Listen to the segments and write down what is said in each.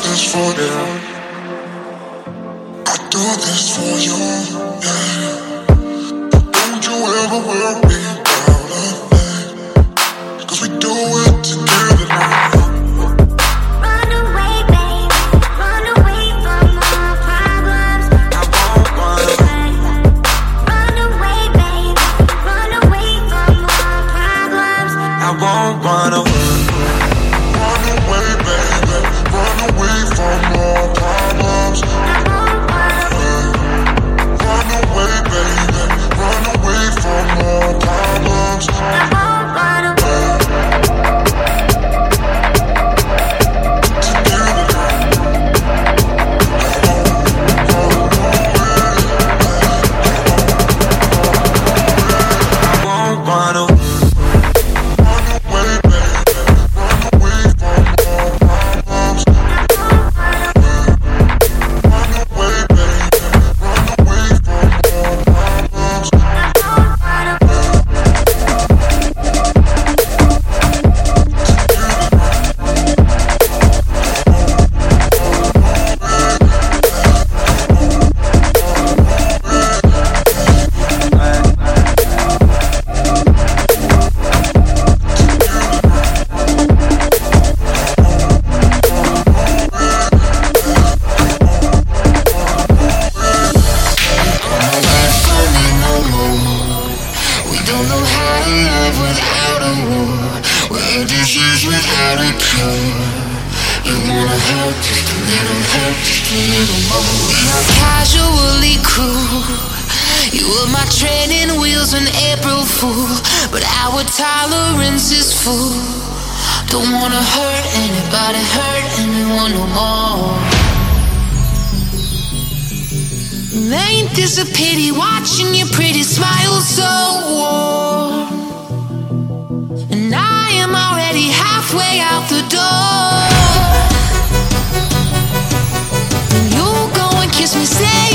this for. I do this for you, yeah. attitude You wanna hurt just a little, hurt just a little more. You're casually cruel You were my training wheels on April Fool. But our tolerance is full. Don't wanna hurt anybody, hurt anyone no more. Ain't this a pity watching your pretty smile so warm? way out the door. You go and kiss me, say.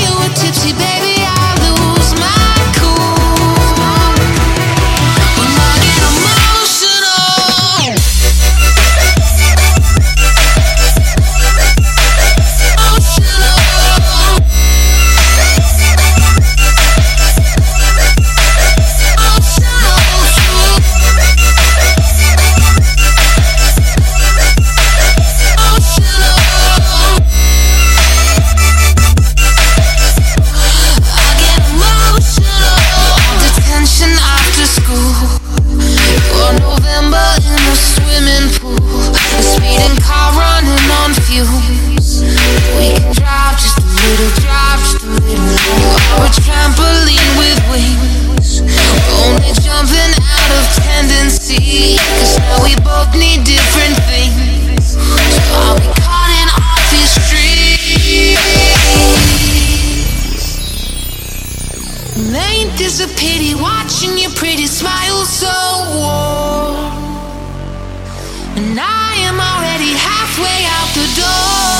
And I am already halfway out the door.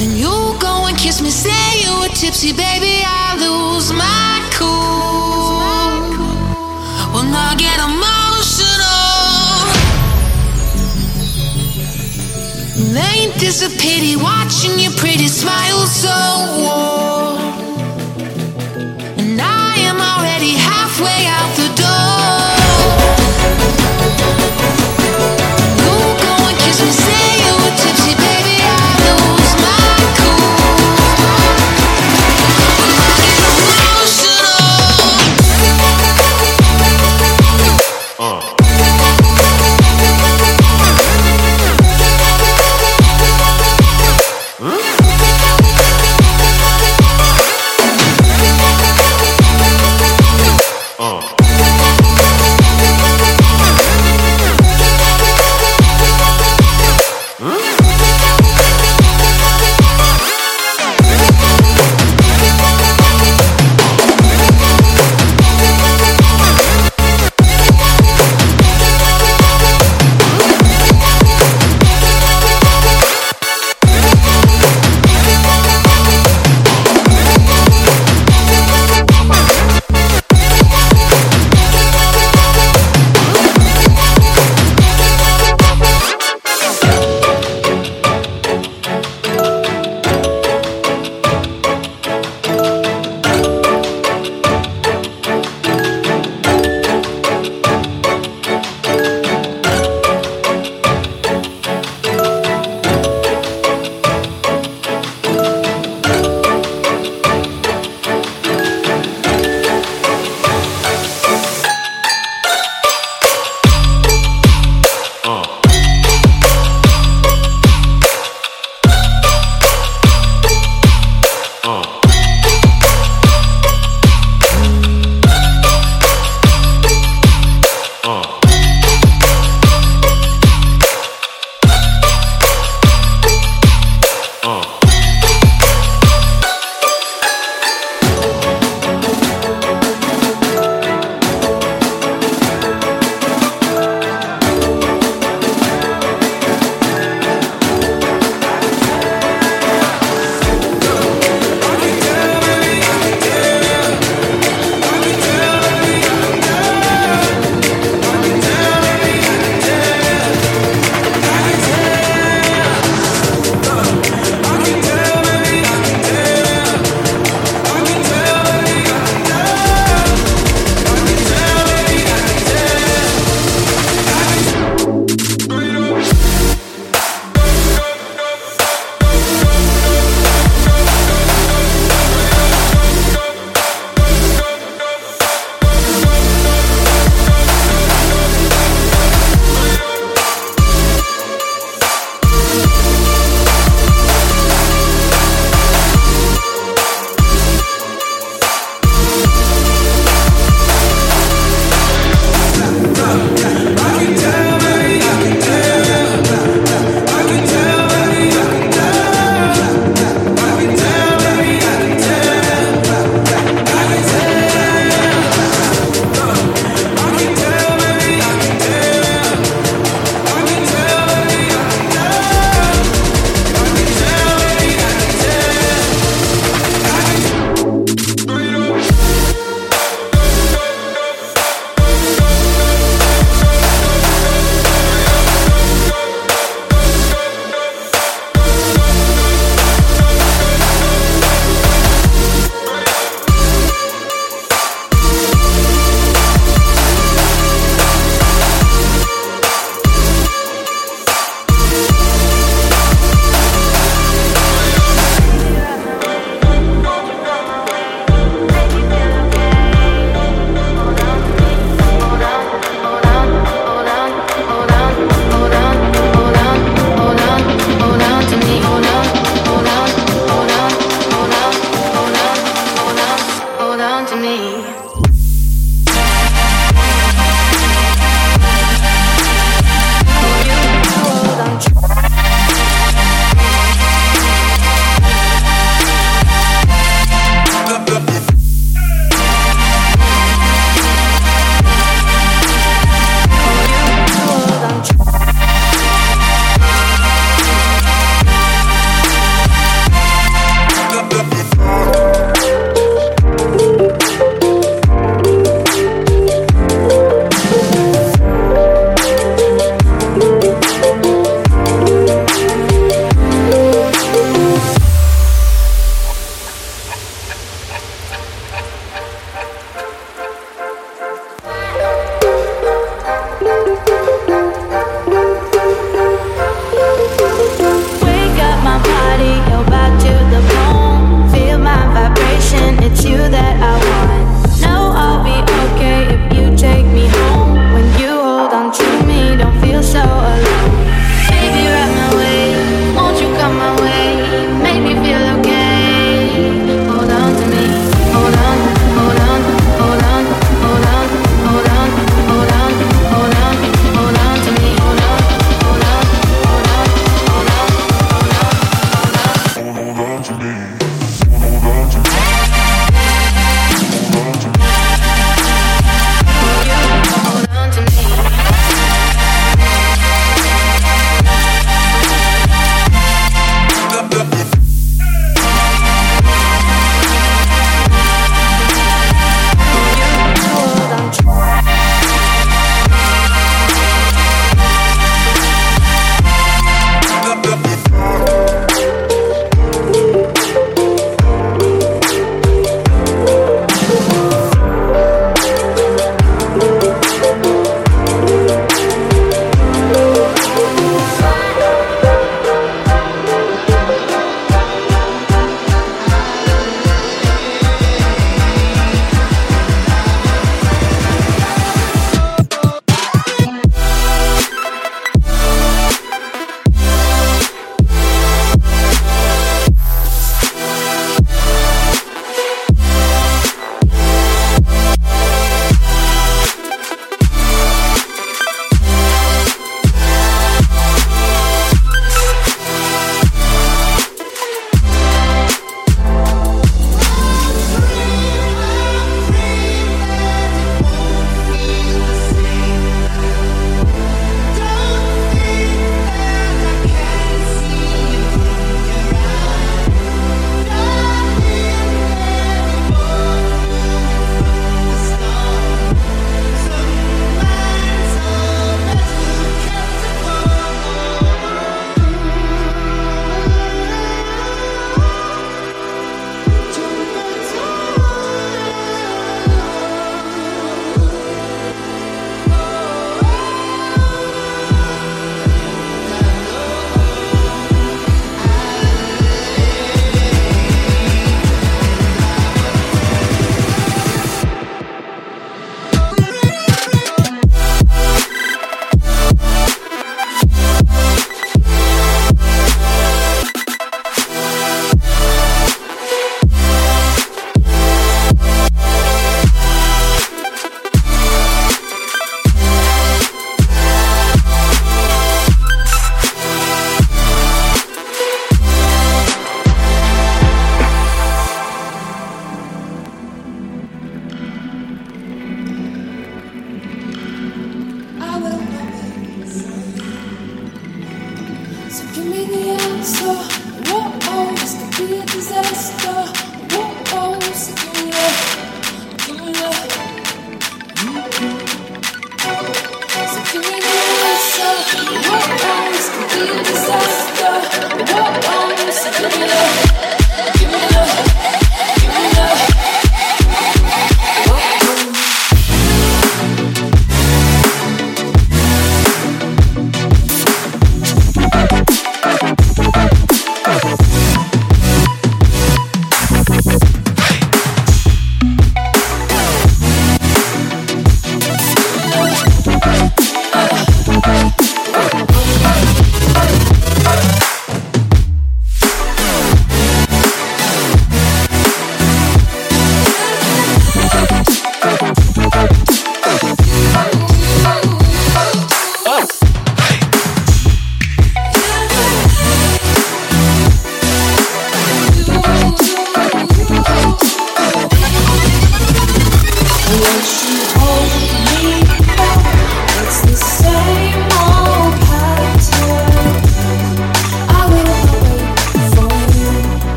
And you go and kiss me, say you were tipsy, baby. I lose my cool. Well, now I get emotional. And ain't this a pity watching your pretty smile so warm?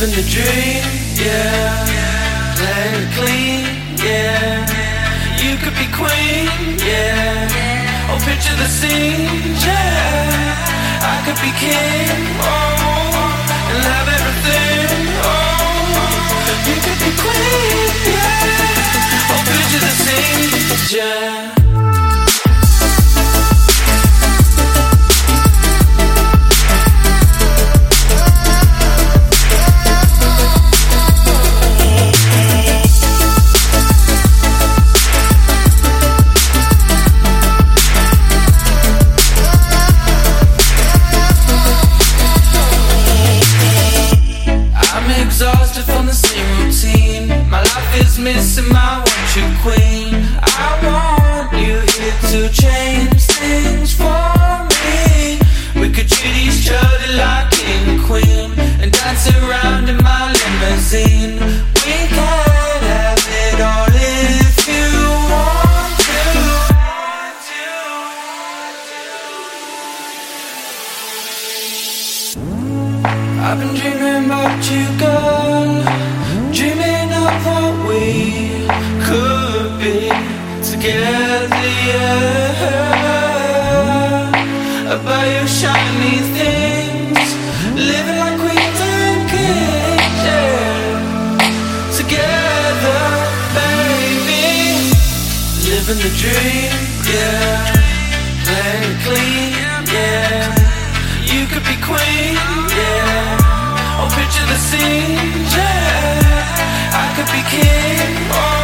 Living the dream, yeah. Playing clean, yeah. You could be queen, yeah. Oh, picture the scene, yeah. I could be king, oh, and have everything, oh. You could be queen, yeah. Oh, picture the scene, yeah. My one true queen. I want you here to change things for me. We could treat each other like king and queen and dance around in my limousine. Together. Yeah. About your shiny things, living like queens and kings. Yeah. Together, baby, living the dream. Yeah. Playing clean. Yeah. You could be queen, yeah. Or picture the scene, yeah. I could be king, oh.